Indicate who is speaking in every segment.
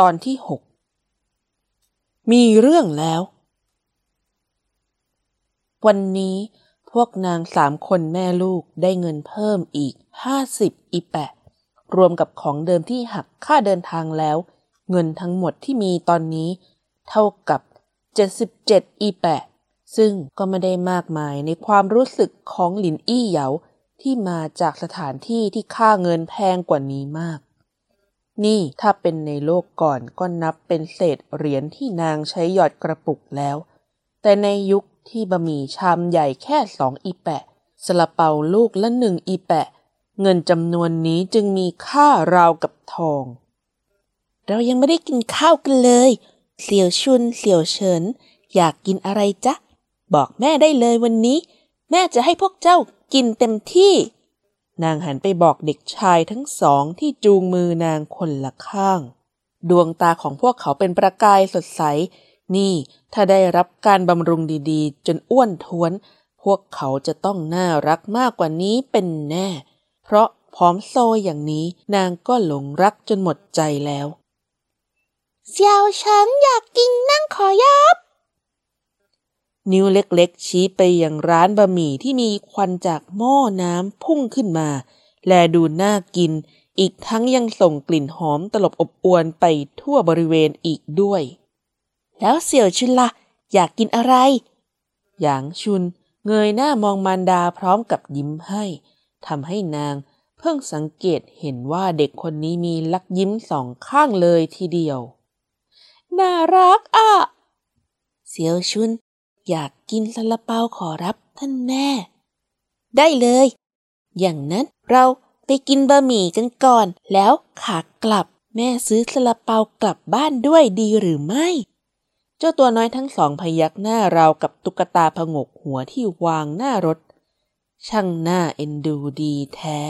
Speaker 1: ตอนที่หกมีเรื่องแล้ว วันนี้พวกนางสามคนแม่ลูกได้เงินเพิ่มอีกห้าสิบอีแปะ รวมกับของเดิมที่หักค่าเดินทางแล้ว เงินทั้งหมดที่มีตอนนี้ เท่ากับเจ็ดสิบเจ็ดอีแปะ ซึ่งก็ไม่ได้มากมายในความรู้สึกของหลินอี้เหยาที่มาจากสถานที่ที่ค่าเงินแพงกว่านี้มาก นี่ถ้าเป็นในโลกก่อนก็นับเป็นเศษเหรียญที่นางใช้หยอดกระปุกแล้ว แต่ในยุคที่บะหมี่ชามใหญ่แค่สองอีแปะสละเปาลูกละหนึ่งอีแปะ เงินจำนวนนี้จึงมีค่าราวกับทอง
Speaker 2: เรายังไม่ได้กินข้าวกันเลย เสี่ยวชุน เสี่ยวเฉิน อยากกินอะไรจ๊ะ บอกแม่ได้เลยวันนี้ แม่จะให้พวกเจ้ากินเต็มที่
Speaker 1: นางหันไปบอกเด็กชายทั้งสองที่จูงมือนางคนละข้าง ดวงตาของพวกเขาเป็นประกายสดใส นี่ถ้าได้รับการบำรุงดีๆ จนอ้วนท้วน พวกเขาจะต้องน่ารักมากกว่านี้เป็นแน่ เพราะพร้อมโซอย่างนี้นางก็หลงรักจนหมดใจแล้ว
Speaker 2: เสี่ยวฉันอยากกินนั่งขอยับ
Speaker 1: นิ้วเล็กๆ ชี้ไปยังร้านบะหมี่ที่มีควันจากหม้อน้ำพุ่งขึ้นมา แลดูน่ากิน อีกทั้งยังส่งกลิ่นหอมตลบอบอวนไปทั่วบริเวณอีกด้วย
Speaker 2: แล้วเสี่ยวชุนละ่ะ อยากกินอะไร
Speaker 1: หยางชุน เงยหน้ามองมารดาพร้อมกับยิ้มให้ทำให้นางเพิ่งสังเกตเห็นว่าเด็กคนนี้มีลักยิ้มสองข้างเลยทีเดียว
Speaker 2: น่ารักอะ เสี่ยวชุน อยากกินซาลาเปาขอรับท่านแม่ ได้เลย อย่างนั้นเราไปกินบะหมี่กันก่อน แล้วขากลับ แม่ซื้อซาลาเปากลับบ้านด้วยดีหรือไม่
Speaker 1: เจ้าตัวน้อยทั้งสองพยักหน้าราวกับตุ๊กตาผงกหัวที่วางหน้ารถ ช่างหน้าเอ็นดูดีแท้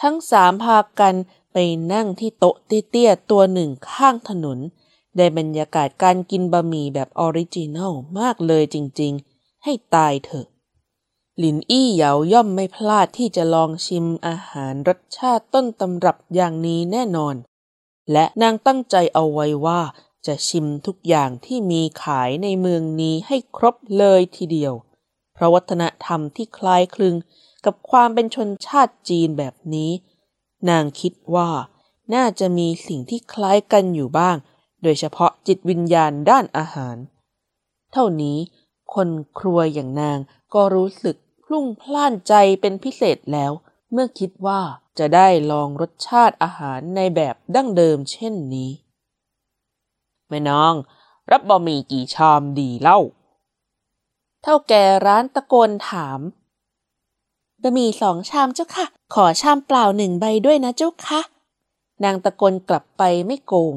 Speaker 1: ทั้งสามพากันไปนั่งที่โต๊ะเตี้ยๆตัวหนึ่งข้างถนน ได้บรรยากาศการกินบะหมี่แบบออริจินัลมากเลยจริงๆ ให้ตายเถอะ หลินอี้เหยาย่อมไม่พลาดที่จะลองชิมอาหารรสชาติต้นตำรับอย่างนี้แน่นอน และนางตั้งใจเอาไว้ว่าจะชิมทุกอย่างที่มีขายในเมืองนี้ให้ครบเลยทีเดียว เพราะวัฒนธรรมที่คล้ายคลึงกับความเป็นชนชาติจีนแบบนี้ นางคิดว่าน่าจะมีสิ่งที่คล้ายกันอยู่บ้าง โดยเฉพาะจิตวิญญาณด้านอาหาร เท่านี้คนครัวอย่างนางก็รู้สึกพลุ่งพล่านใจเป็นพิเศษแล้ว เมื่อคิดว่าจะได้ลองรสชาติอาหารในแบบดั้งเดิมเช่นนี้ แม่น้อง รับบะหมี่กี่ชามดีเล่า
Speaker 2: เท่าแก่ร้านตะโกนถามบะหมี่สองชามเจ้าค่ะ ขอชามเปล่าหนึ่งใบด้วยนะเจ้าค่ะ
Speaker 1: นางตะโกนกลับไปไม่โกง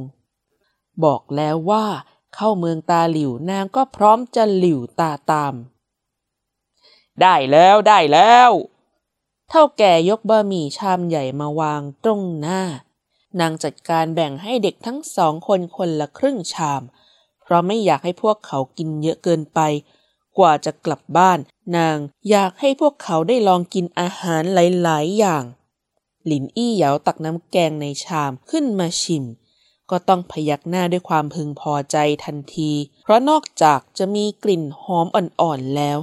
Speaker 1: บอกแล้วว่าเข้าเมืองตาหลิวนางก็พร้อมจะหลิวตาตาม ได้แล้วได้แล้ว เท่าแก่ยกบะหมี่ชามใหญ่มาวางตรงหน้า นางจัดการแบ่งให้เด็กทั้งสองคนคนละครึ่งชาม เพราะไม่อยากให้พวกเขากินเยอะเกินไป กว่าจะกลับบ้าน นางอยากให้พวกเขาได้ลองกินอาหารหลาย ๆ อย่าง หลินอี้เหยาตักน้ำแกงในชามขึ้นมาชิม ก็ต้องพยักหน้าด้วยความพึงพอใจทันที เพราะนอกจากจะมีกลิ่นหอมอ่อนๆแล้ว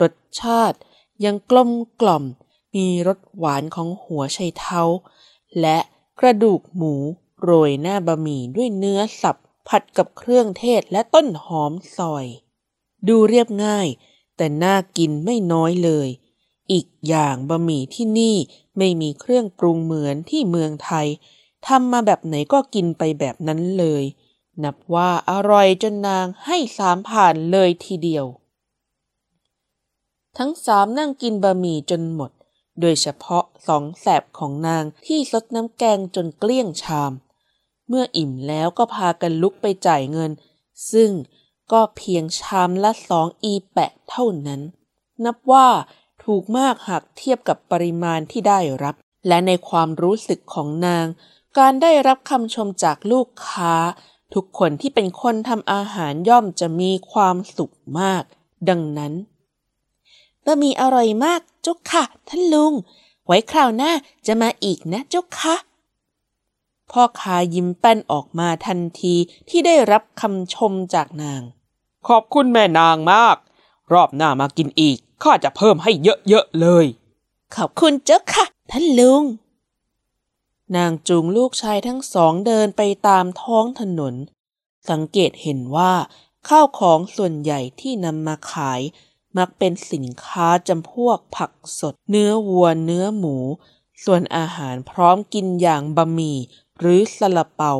Speaker 1: รสชาติยังกลมกล่อม มีรสหวานของหัวไชเท้า และกระดูกหมูโรยหน้าบะหมี่ด้วยเนื้อสับผัดกับเครื่องเทศและต้นหอมซอย ดูเรียบง่าย แต่น่ากินไม่น้อยเลย อีกอย่างบะหมี่ที่นี่ไม่มีเครื่องปรุงเหมือนที่เมืองไทย ทำมาแบบไหนก็กินไปแบบนั้นเลย นับว่าอร่อยจนนางให้สามผ่านเลยทีเดียว ทั้งสามนั่งกินบะหมี่จนหมด โดยเฉพาะสองแสบของนางที่ซดน้ำแกงจนเกลี้ยงชาม เมื่ออิ่มแล้วก็พากันลุกไปจ่ายเงิน ซึ่งก็เพียงชามละสองอีแปะเท่านั้น นับว่าถูกมากหากเทียบกับปริมาณที่ได้รับ และในความรู้สึกของนาง การได้รับคำชมจากลูกค้า ทุกคนที่เป็นคนทำอาหารย่อมจะมีความสุขมาก ดังนั้นบะหมี่อร่อยมากจุกค่ะ ท่านลุง ไว้คราวหน้าจะมาอีกนะจุกค่ะพ่อค้ายิ้มแป้นออกมาทันทีที่ได้รับคำชมจากนาง ขอบคุณแม่นางมาก รอบหน้ามากินอีก ข้าจะเพิ่มให้เยอะๆเลย
Speaker 2: ขอบคุณเจ้าค่ะ ท่านลุง
Speaker 1: นางจูงลูกชายทั้งสองเดินไปตามท้องถนน สังเกตเห็นว่า ข้าวของส่วนใหญ่ที่นำมาขาย มักเป็นสินค้าจำพวกผักสด เนื้อวัวเนื้อหมู ส่วนอาหารพร้อมกินอย่างบะหมี่หรือสลาเปา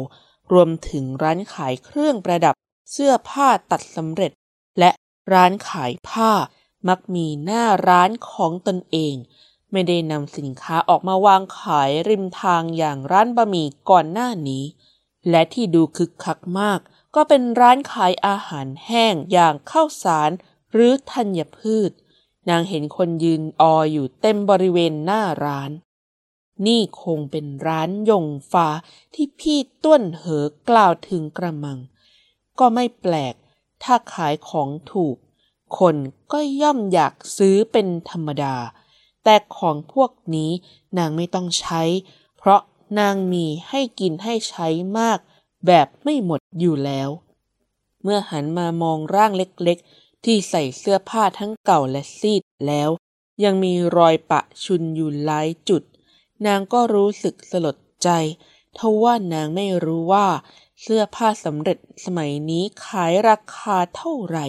Speaker 1: รวมถึงร้านขายเครื่องประดับ เสื้อผ้าตัดสำเร็จ และร้านขายผ้ามักมีหน้าร้านของตนเอง ไม่ได้นำสินค้าออกมาวางขายริมทางอย่างร้านบะหมี่ก่อนหน้านี้ และที่ดูคึกคักมาก ก็เป็นร้านขายอาหารแห้งอย่างข้าวสาร หรือธัญพืช นางเห็นคนยืนอออยู่เต็มบริเวณหน้าร้าน นี่คงเป็นร้านยงฟ้าที่พี่ต้วนเหอกล่าวถึงกระมัง ก็ไม่แปลก ถ้าขายของถูก คนก็ย่อมอยากซื้อเป็นธรรมดา แต่ของพวกนี้นางไม่ต้องใช้ เพราะนางมีให้กินให้ใช้มาก แบบไม่หมดอยู่แล้ว เมื่อหันมามองร่างเล็กๆ ที่ใส่เสื้อผ้าทั้งเก่าและซีดแล้ว ยังมีรอยปะชุนอยู่หลายจุด นางก็รู้สึกสลดใจทว่านางไม่รู้ว่าเสื้อผ้าสำเร็จสมัยนี้ขายราคาเท่าไหร่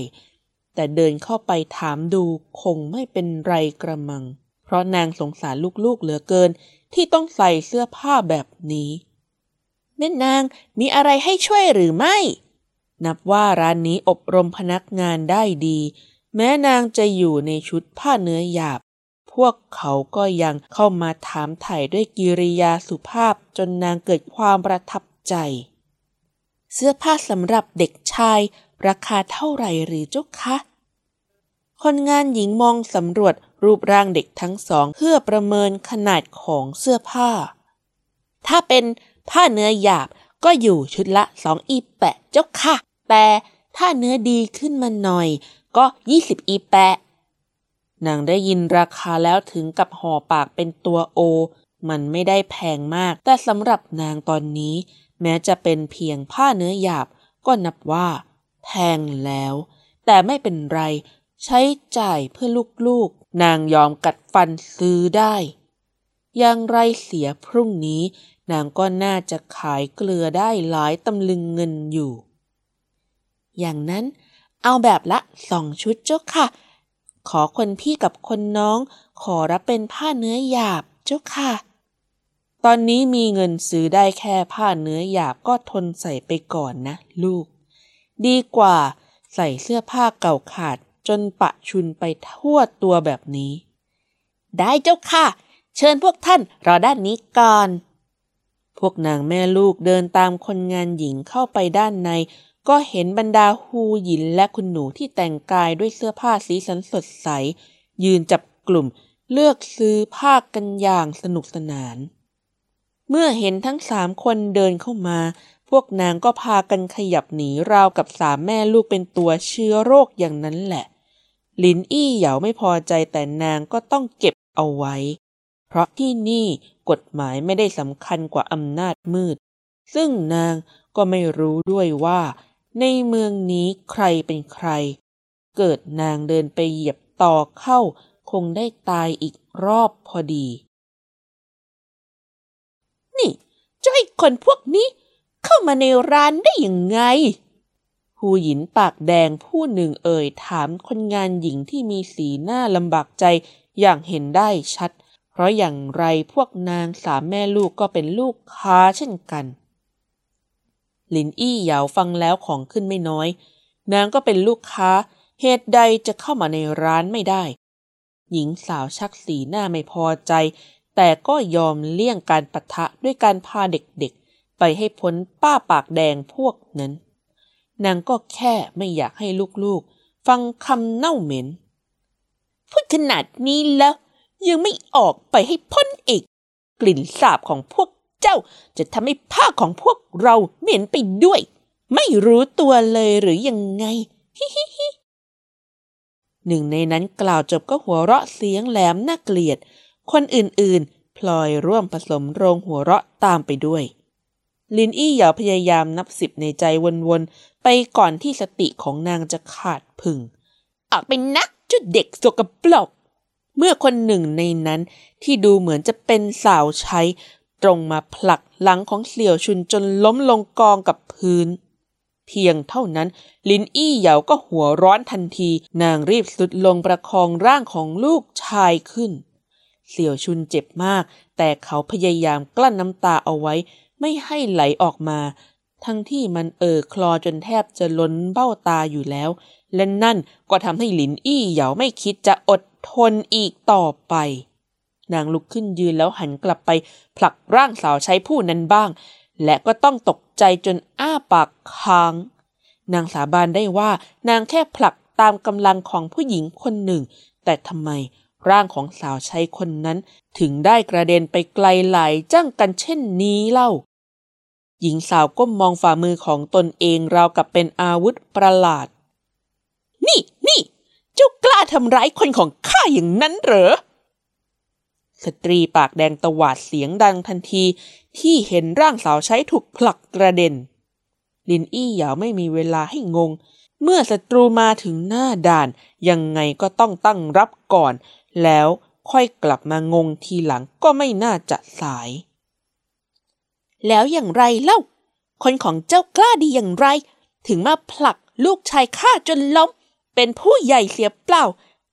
Speaker 1: แต่เดินเข้าไปถามดูคงไม่เป็นไรกระมัง เพราะนางสงสารลูกๆเหลือเกิน ที่ต้องใส่เสื้อผ้าแบบนี้
Speaker 2: แม่นางมีอะไรให้ช่วยหรือไม่
Speaker 1: นับว่าร้านนี้อบรมพนักงานได้ดี แม้นางจะอยู่ในชุดผ้าเนื้อหยาบ พวกเขาก็ยังเข้ามาถามไถ่ด้วยกิริยาสุภาพจนนางเกิดความประทับใจ
Speaker 2: เสื้อผ้าสำหรับเด็กชาย ราคาเท่าไหร่หรือเจ้าคะ
Speaker 1: คนงานหญิงมองสำรวจรูปร่างเด็กทั้งสอง เพื่อประเมินขนาดของเสื้อผ้า
Speaker 2: ถ้าเป็นผ้าเนื้อหยาบก็อยู่ชุดละสองอีแปะเจ้าค่ะ แต่ถ้าเนื้อดีขึ้นมาหน่อย ก็ยี่สิบอีแปะ
Speaker 1: นางได้ยินราคาแล้วถึงกับห่อปากเป็นตัวโอ มันไม่ได้แพงมาก แต่สำหรับนางตอนนี้ แม้จะเป็นเพียงผ้าเนื้อหยาบก็นับว่า แพงแล้ว แต่ไม่เป็นไร ใช้จ่ายเพื่อลูกๆ นางยอมกัดฟันซื้อได้ อย่างไรเสียพรุ่งนี้ นางก็น่าจะขายเกลือได้หลายตำลึงเงินอยู่
Speaker 2: อย่างนั้นเอาแบบละสองชุดเจ้าค่ะ ขอคนพี่กับคนน้อง ขอรับเป็นผ้าเนื้อหยาบเจ้าค่ะ
Speaker 1: ตอนนี้มีเงินซื้อได้แค่ผ้าเนื้อหยาบก็ทนใส่ไปก่อนนะ ลูก ดีกว่าใส่เสื้อผ้าเก่าขาด จนปะชุนไปทั่วตัวแบบนี้
Speaker 2: ได้เจ้าค่ะ เชิญพวกท่านรอด้านนี้ก่อน
Speaker 1: พวกนางแม่ลูกเดินตามคนงานหญิงเข้าไปด้านใน ก็เห็นบรรดาฮูหยินและคุณหนูที่แต่งกายด้วยเสื้อผ้าสีสันสดใส ยืนจับกลุ่มเลือกซื้อผ้ากันอย่างสนุกสนาน เมื่อเห็นทั้งสามคนเดินเข้ามา พวกนางก็พากันขยับหนีราวกับสามแม่ลูกเป็นตัวเชื้อโรคอย่างนั้นแหละ ลินอี้เหยาไม่พอใจแต่นางก็ต้องเก็บเอาไว้ เพราะที่นี่กฎหมายไม่ได้สำคัญกว่าอำนาจมืด ซึ่งนางก็ไม่รู้ด้วยว่า ในเมืองนี้ใครเป็นใคร เกิดนางเดินไปเหยียบต่อเข้า คงได้ตายอีกรอบพอดี
Speaker 2: นี่เจ้าไอ้คนพวกนี้เข้ามาในร้านได้ยังไง
Speaker 1: หูหยินปากแดงผู้หนึ่งเอ่ยถามคนงานหญิงที่มีสีหน้าลำบากใจอย่างเห็นได้ชัด เพราะอย่างไรพวกนางสามแม่ลูกก็เป็นลูกค้าเช่นกันลินอี้เหยาฟังแล้วของขึ้นไม่น้อย นางก็เป็นลูกค้า เหตุใดจะเข้ามาในร้านไม่ได้ หญิงสาวชักสีหน้าไม่พอใจ แต่ก็ยอมเลี่ยงการปะทะด้วยการพาเด็กๆ ไปให้พ้นป้าปากแดงพวกนั้น นางก็แค่ไม่อยากให้ลูกๆ ฟังคำเน่าเหม็น
Speaker 2: พูดขนาดนี้แล้ว ยังไม่ออกไปให้พ้นอีก กลิ่นสาบของพวกเจ้าจะทำให้ผ้าของพวกเราเหม็นไปด้วย ไม่รู้ตัวเลยหรือยังไงฮิฮิฮิ
Speaker 1: หนึ่งในนั้นกล่าวจบก็หัวเราะเสียงแหลมน่าเกลียด คนอื่นๆ พลอยร่วมผสมโรงหัวเราะตามไปด้วย ลินอี้เหยาพยายามนับสิบในใจวนๆ ไปก่อนที่สติของนางจะขาดพึ่ง
Speaker 2: ออกเป็นนักจุดเด็กสกปรก
Speaker 1: เมื่อคนหนึ่งในนั้นที่ดูเหมือนจะเป็นสาวใช้ ตรงมาผลักหลังของเสี่ยวชุนจนล้มลงกองกับพื้น เพียงเท่านั้น ลินอี้เหยาก็หัวร้อนทันที นางรีบสุดลงประคองร่างของลูกชายขึ้น เสี่ยวชุนเจ็บมาก แต่เขาพยายามกลั้นน้ำตาเอาไว้ ไม่ให้ไหลออกมา ทั้งที่มันเอ่อคลอจนแทบจะล้นเบ้าตาอยู่แล้ว และนั่นก็ทำให้หลินอี้เหยาไม่คิดจะอดทนอีกต่อไป นางลุกขึ้นยืนแล้วหันกลับไปผลักร่างสาวใช้ผู้นั้นบ้าง และก็ต้องตกใจจนอ้าปากค้าง นางสาบานได้ว่านางแค่ผลักตามกำลังของผู้หญิงคนหนึ่ง แต่ทำไมร่างของสาวใช้คนนั้น ถึงได้กระเด็นไปไกลหลายจ้างกันเช่นนี้เล่า หญิงสาวก้มมองฝ่ามือของตนเองราวกับเป็นอาวุธประหลาด
Speaker 2: นี่นี่เจ้ากล้าทำร้ายคนของข้าอย่างนั้นเหรอ
Speaker 1: สตรีปากแดงตวาดเสียงดังทันทีที่เห็นร่างสาวใช้ถูกผลักกระเด็น ลินอี้เหยาไม่มีเวลาให้งง เมื่อศัตรูมาถึงหน้าด่าน ยังไงก็ต้องตั้งรับก่อน แล้วค่อยกลับมางงทีหลังก็ไม่น่าจะสาย
Speaker 2: แล้วอย่างไรเล่า คนของเจ้ากล้าดีอย่างไร ถึงมาผลักลูกชายข้าจนล้ม เป็นผู้ใหญ่เสียเปล่า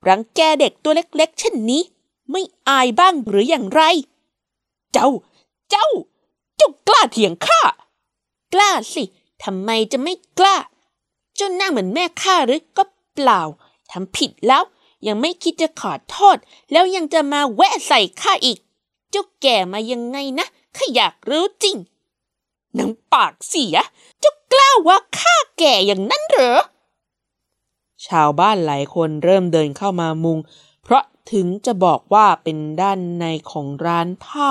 Speaker 2: รังแกเด็กตัวเล็กๆเช่นนี้ ไม่อายบ้างหรืออย่างไร
Speaker 1: เจ้า เจ้า เจ้ากล้าเถียงข้า
Speaker 2: กล้าสิทำไมจะไม่กล้า เจ้าหน้าเหมือนแม่ข้าหรือก็เปล่าทำผิดแล้วยังไม่คิดจะขอโทษ แล้วยังจะมาแวะใส่ข้าอีก เจ้าแก่มายังไงนะ ข้าอยากรู้จริงนังปากเสียจ้ากล้าว่าข้าแก่อย่างนั้นเหรอ
Speaker 1: ชาวบ้านหลายคนเริ่มเดินเข้ามามุง เพราะถึงจะบอกว่าเป็นด้านในของร้านผ้า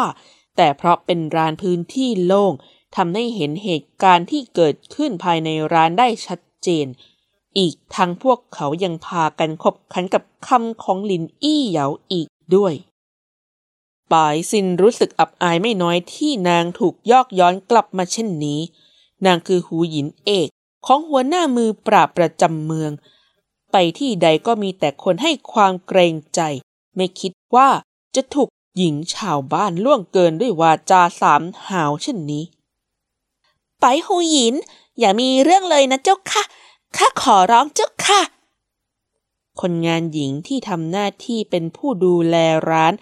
Speaker 1: แต่เพราะเป็นร้านพื้นที่โล่งทำให้เห็นเหตุการณ์ที่เกิดขึ้นภายในร้านได้ชัดเจน อีกทั้งพวกเขายังพากันขบขันกับคำของลินอี้เหยาอีกด้วย ปายซินรู้สึกอับอายไม่น้อยที่นางถูกยอกย้อนกลับมาเช่นนี้ นางคือหูหยินเอก ของหัวหน้ามือปราบประจำเมือง ไปที่ใดก็มีแต่คนให้ความเกรงใจ ไม่คิดว่าจะถูกหญิงชาวบ้านล่วงเกินด้วยวาจาสามหาวเช่นนี้
Speaker 2: ไปหูหยิน อย่ามีเรื่องเลยนะเจ้าค่ะข้าขอร้องเจ้าค่ะ
Speaker 1: คนงานหญิงที่ทำหน้าที่เป็นผู้ดูแลร้าน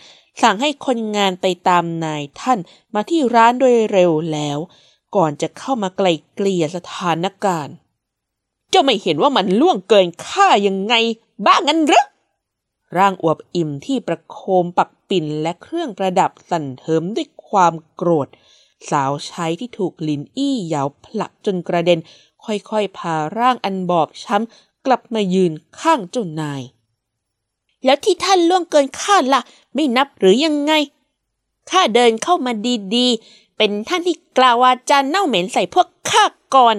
Speaker 1: สั่งให้คนงานไปตามนายท่านมาที่ร้านโดยเร็วแล้ว ก่อนจะเข้ามาไกลเกลี่ยสถานการณ์เจ้าไม่เห็นว่ามันล่วงเกินข้ายังไง บ้างั้นหรือร่างอวบอิ่มที่ประโคมปักปิ่นและเครื่องประดับสั่นเทิมด้วยความโกรธ สาวใช้ที่ถูกลินอี้เหยาผลักจนกระเด็น ค่อยๆ พาร่างอันบอบช้ำ ลับมายืนข้างเจ้านาย
Speaker 2: แล้วที่ท่านล่วงเกินข้าละ่ะ ไม่นับหรือยังไงข้าเดินเข้ามาดีๆ เป็นท่านที่กล่าววาจาเน่าเหม็นใส่พวกข้าก่อน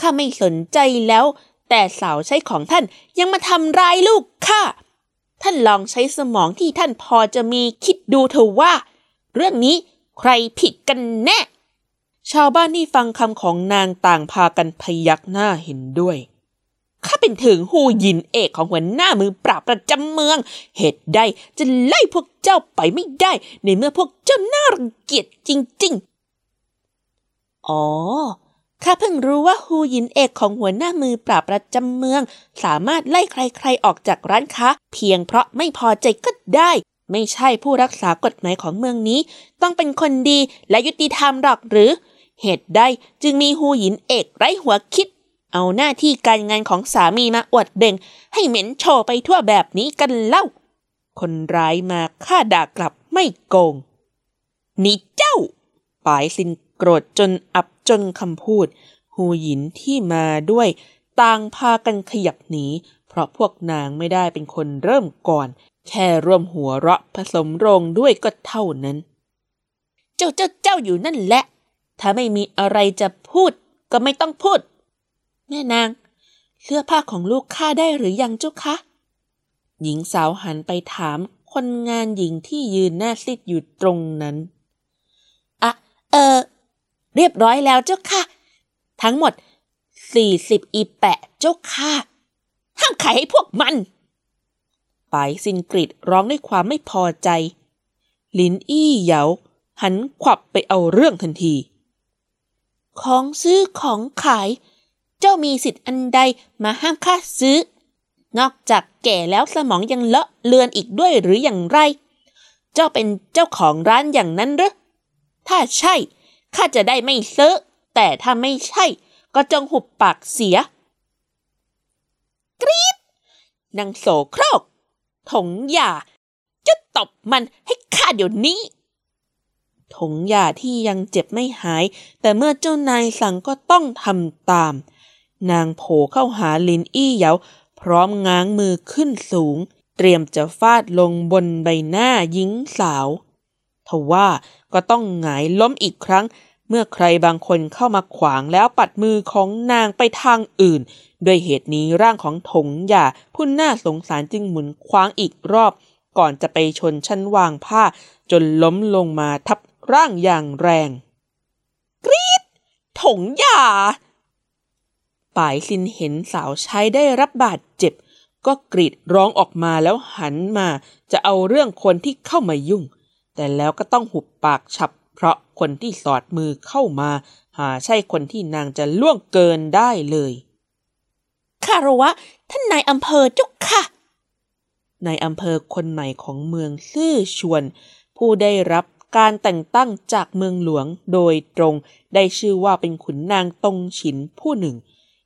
Speaker 2: ข้าไม่สนใจแล้ว แต่สาวใช้ของท่านยังมาทำร้ายลูกข้าท่านลองใช้สมองที่ท่านพอจะมีคิดดูเถอะว่า เรื่องนี้ใครผิดกันแน่
Speaker 1: ชาวบ้านที่ฟังคำของนางต่างพากันพยักหน้าเห็นด้วย
Speaker 2: ข้าเป็นถึงหูยินเอกของหัวหน้ามือปราบประจำเมือง เหตุใดจะไล่พวกเจ้าไปไม่ได้ ในเมื่อพวกเจ้าน่ารังเกียจจริง ๆ อ๋อ ข้าเพิ่งรู้ว่าฮูยินเอกของหัวหน้ามือปราบประจำเมือง สามารถไล่ใครๆออกจากร้านค้า เพียงเพราะไม่พอใจก็ได้ ไม่ใช่ผู้รักษากฎหมายของเมืองนี้ ต้องเป็นคนดีและยุติธรรมหรอกหรือ เหตุใดจึงมีฮูหยินเอกไร้หัวคิด เอาหน้าที่การงานของสามีมาอวดเบ่ง ให้เหม็นโชว์ไปทั่วแบบนี้กันเล่า
Speaker 1: คนร้ายมาฆ่าด่ากลับไม่โกง
Speaker 2: นี่เจ้า
Speaker 1: ปายสินโกรธจนอับจนคำพูดฮูหยินที่มาด้วย ต่างพากันขยับหนี เพราะพวกนางไม่ได้เป็นคนเริ่มก่อน แค่ร่วมหัวเราะผสมโรงด้วยก็เท่านั้น
Speaker 2: เจ้าเจ้าเจ้าอยู่นั่นแหละ ถ้าไม่มีอะไรจะพูดก็ไม่ต้องพูด แม่นาง เสื้อผ้าของลูกข้าได้หรือยังเจ้าคะ
Speaker 1: หญิงสาวหันไปถามคนงานหญิงที่ยืนหน้าซีดอยู่ตรงนั้น
Speaker 2: อะเออ เรียบร้อยแล้วเจ้าค่ะ ทั้งหมดสี่สิบอีแปะเจ้าค่ะห้ามขายให้พวกมัน
Speaker 1: ปายซินกริดร้องด้วยความไม่พอใจ ลินอี้เหยาหันขวับไปเอาเรื่องทันที
Speaker 2: ของซื้อของขาย เจ้ามีสิทธิ์อันใดมาห้ามข้าซื้อ นอกจากแก่แล้วสมองยังเลอะเลือนอีกด้วยหรืออย่างไร เจ้าเป็นเจ้าของร้านอย่างนั้นหรือ ถ้าใช่ข้าจะได้ไม่ซื้อ แต่ถ้าไม่ใช่ ก็จงหุบปากเสีย กรี๊ดนางโสโครกถงหย่าจะตบมันให้ข้าเดี๋ยวนี้
Speaker 1: ถงหย่าที่ยังเจ็บไม่หาย แต่เมื่อเจ้านายสั่งก็ต้องทำตาม นางโผเข้าหาลินอี้เหยาพร้อมง้างมือขึ้นสูง เตรียมจะฟาดลงบนใบหน้าหญิงสาว ทว่าก็ต้องหงายล้มอีกครั้ง เมื่อใครบางคนเข้ามาขวางแล้วปัดมือของนางไปทางอื่น ด้วยเหตุนี้ร่างของถงหย่าผู้น่าสงสารจึงหมุนคว้างอีกรอบ ก่อนจะไปชนชั้นวางผ้า จนล้มลงมาทับร่างอย่างแรง
Speaker 2: กรีดถงหย่า
Speaker 1: ป่ายซินเห็นสาวใช้ได้รับบาดเจ็บ ก็กรีดร้องออกมาแล้วหันมาจะเอาเรื่องคนที่เข้ามายุ่ง แต่แล้วก็ต้องหุบปากฉับ เพราะคนที่สอดมือเข้ามา หาใช่คนที่นางจะล่วงเกินได้เลย
Speaker 2: คารวะ ท่านนายอำเภอจุกค่ะ
Speaker 1: นายอำเภอคนใหม่ของเมืองซื่อชวน ผู้ได้รับการแต่งตั้งจากเมืองหลวงโดยตรงได้ชื่อว่าเป็นขุนนางตรงฉินผู้หนึ่ง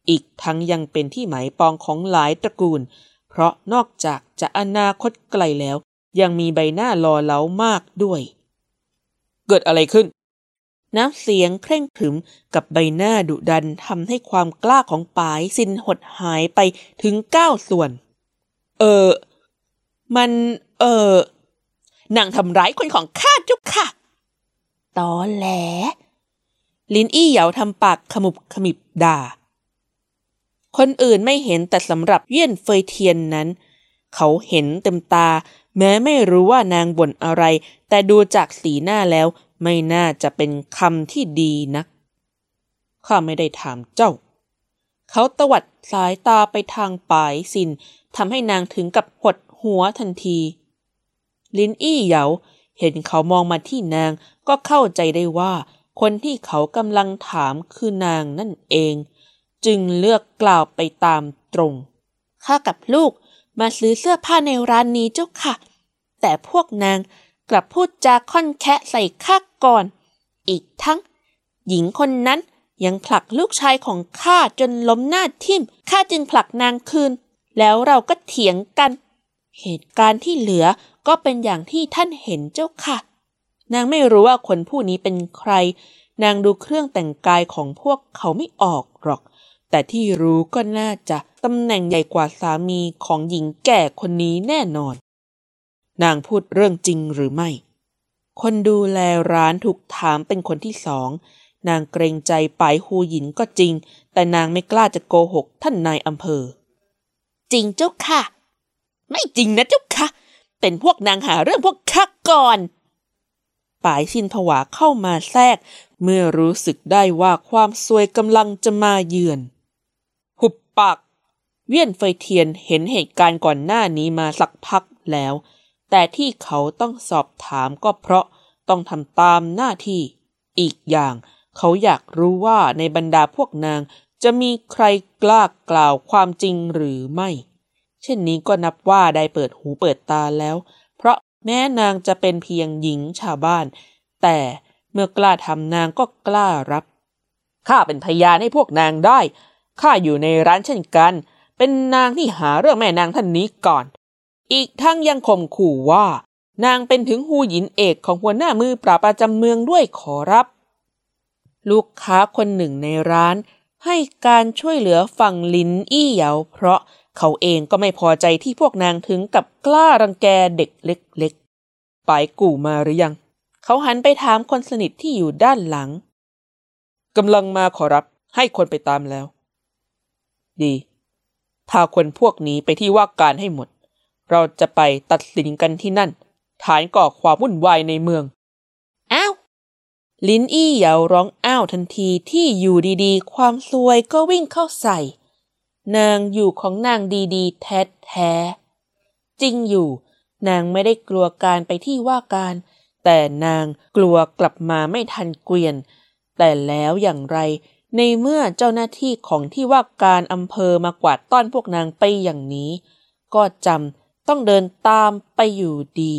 Speaker 1: อีกทั้งยังเป็นที่หมายปองของหลายตระกูล เพราะนอกจากจะอนาคตไกลแล้ว ยังมีใบหน้าหล่อเหลามากด้วย เกิดอะไรขึ้น น้ำเสียงเคร่งขรึมกับใบหน้าดุดันทำให้ความกล้าของปายสินหดหายไปถึงเก้าส่วน เออ มัน เออนางทำร้ายคนของข้าจุกค่ะ
Speaker 2: ตอแหล
Speaker 1: ลินอี้เหยาทำปากขมุบขมิบด่า คนอื่นไม่เห็นแต่สำหรับเยี่ยนเฟยเทียนนั้น เขาเห็นเต็มตา แม้ไม่รู้ว่านางบ่นอะไร แต่ดูจากสีหน้าแล้ว ไม่น่าจะเป็นคำที่ดีนักข้าไม่ได้ถามเจ้า เขาตวัดสายตาไปทางปายสินทำให้นางถึงกับหดหัวทันที ลินอี้เหยาเห็นเขามองมาที่นางก็เข้าใจได้ว่า คนที่เขากำลังถามคือนางนั่นเอง จึงเลือกกล่าวไปตามตรง
Speaker 2: ข้ากับลูกมาซื้อเสื้อผ้าในร้านนี้เจ้าค่ะ แต่พวกนางกลับพูดจาค่อนแคะใส่ข้าก่อน อีกทั้ง หญิงคนนั้นยังผลักลูกชายของข้าจนล้มหน้าทิ่มข้าจึงผลักนางคืน แล้วเราก็เถียงกัน เหตุการณ์ที่เหลือก็เป็นอย่างที่ท่านเห็นเจ้าค่ะ
Speaker 1: นางไม่รู้ว่าคนผู้นี้เป็นใคร นางดูเครื่องแต่งกายของพวกเขาไม่ออกหรอก แต่ที่รู้ก็น่าจะตำแหน่งใหญ่กว่าสามีของหญิงแก่คนนี้แน่นอน นางพูดเรื่องจริงหรือไม่ คนดูแลร้านถูกถามเป็นคนที่สอง นางเกรงใจปายฮูหยินก็จริง แต่นางไม่กล้าจะโกหกท่านนายอำเภอ
Speaker 2: จริงเจ้าค่ะ ไม่จริงนะเจ้าค่ะ เป็นพวกนางหาเรื่องพวกข้าก่อน
Speaker 1: ปายชินผวาเข้ามาแทรก เมื่อรู้สึกได้ว่าความซวยกำลังจะมาเยือน ปาก เวียนเฟยเทียนเห็นเหตุการณ์ก่อนหน้านี้มาสักพักแล้ว แต่ที่เขาต้องสอบถามก็เพราะต้องทำตามหน้าที่ อีกอย่างเขาอยากรู้ว่าในบรรดาพวกนางจะมีใครกล้ากล่าวความจริงหรือไม่ เช่นนี้ก็นับว่าได้เปิดหูเปิดตาแล้ว เพราะแม้นางจะเป็นเพียงหญิงชาวบ้าน แต่เมื่อกล้าทำนางก็กล้ารับ ข้าเป็นพยานให้พวกนางได้ ข้าอยู่ในร้านเช่นกัน เป็นนางที่หาเรื่องแม่นางท่านนี้ก่อน อีกทั้งยังข่มขู่ว่า นางเป็นถึงหูหยินเอกของหัวหน้ามือปราบประจำเมืองด้วยขอรับ ลูกค้าคนหนึ่งในร้าน ให้การช่วยเหลือฝั่งลินอี้เหยาเพราะเขาเองก็ไม่พอใจที่พวกนางถึงกับกล้ารังแกเด็กเล็กๆ ไปกู่มาหรือยัง เขาหันไปถามคนสนิทที่อยู่ด้านหลังกำลังมาขอรับให้คนไปตามแล้ว ดี พาคนพวกนี้ไปที่ว่าการให้หมด เราจะไปตัดสินกันที่นั่น ฐานก่อความวุ่นวายในเมือง
Speaker 2: อ้าว
Speaker 1: ลินอี้เหยาร้องอ้าวทันทีที่อยู่ดีๆ ความซวยก็วิ่งเข้าใส่ นางอยู่ของนางดีๆ แท้แท้ๆจริงอยู่ นางไม่ได้กลัวการไปที่ว่าการ แต่นางกลัวกลับมาไม่ทันเกวียน แต่แล้วอย่างไร ในเมื่อเจ้าหน้าที่ของที่ว่าการอำเภอมากวาดต้อนพวกนางไปอย่างนี้ ก็จำต้องเดินตามไปอยู่ดี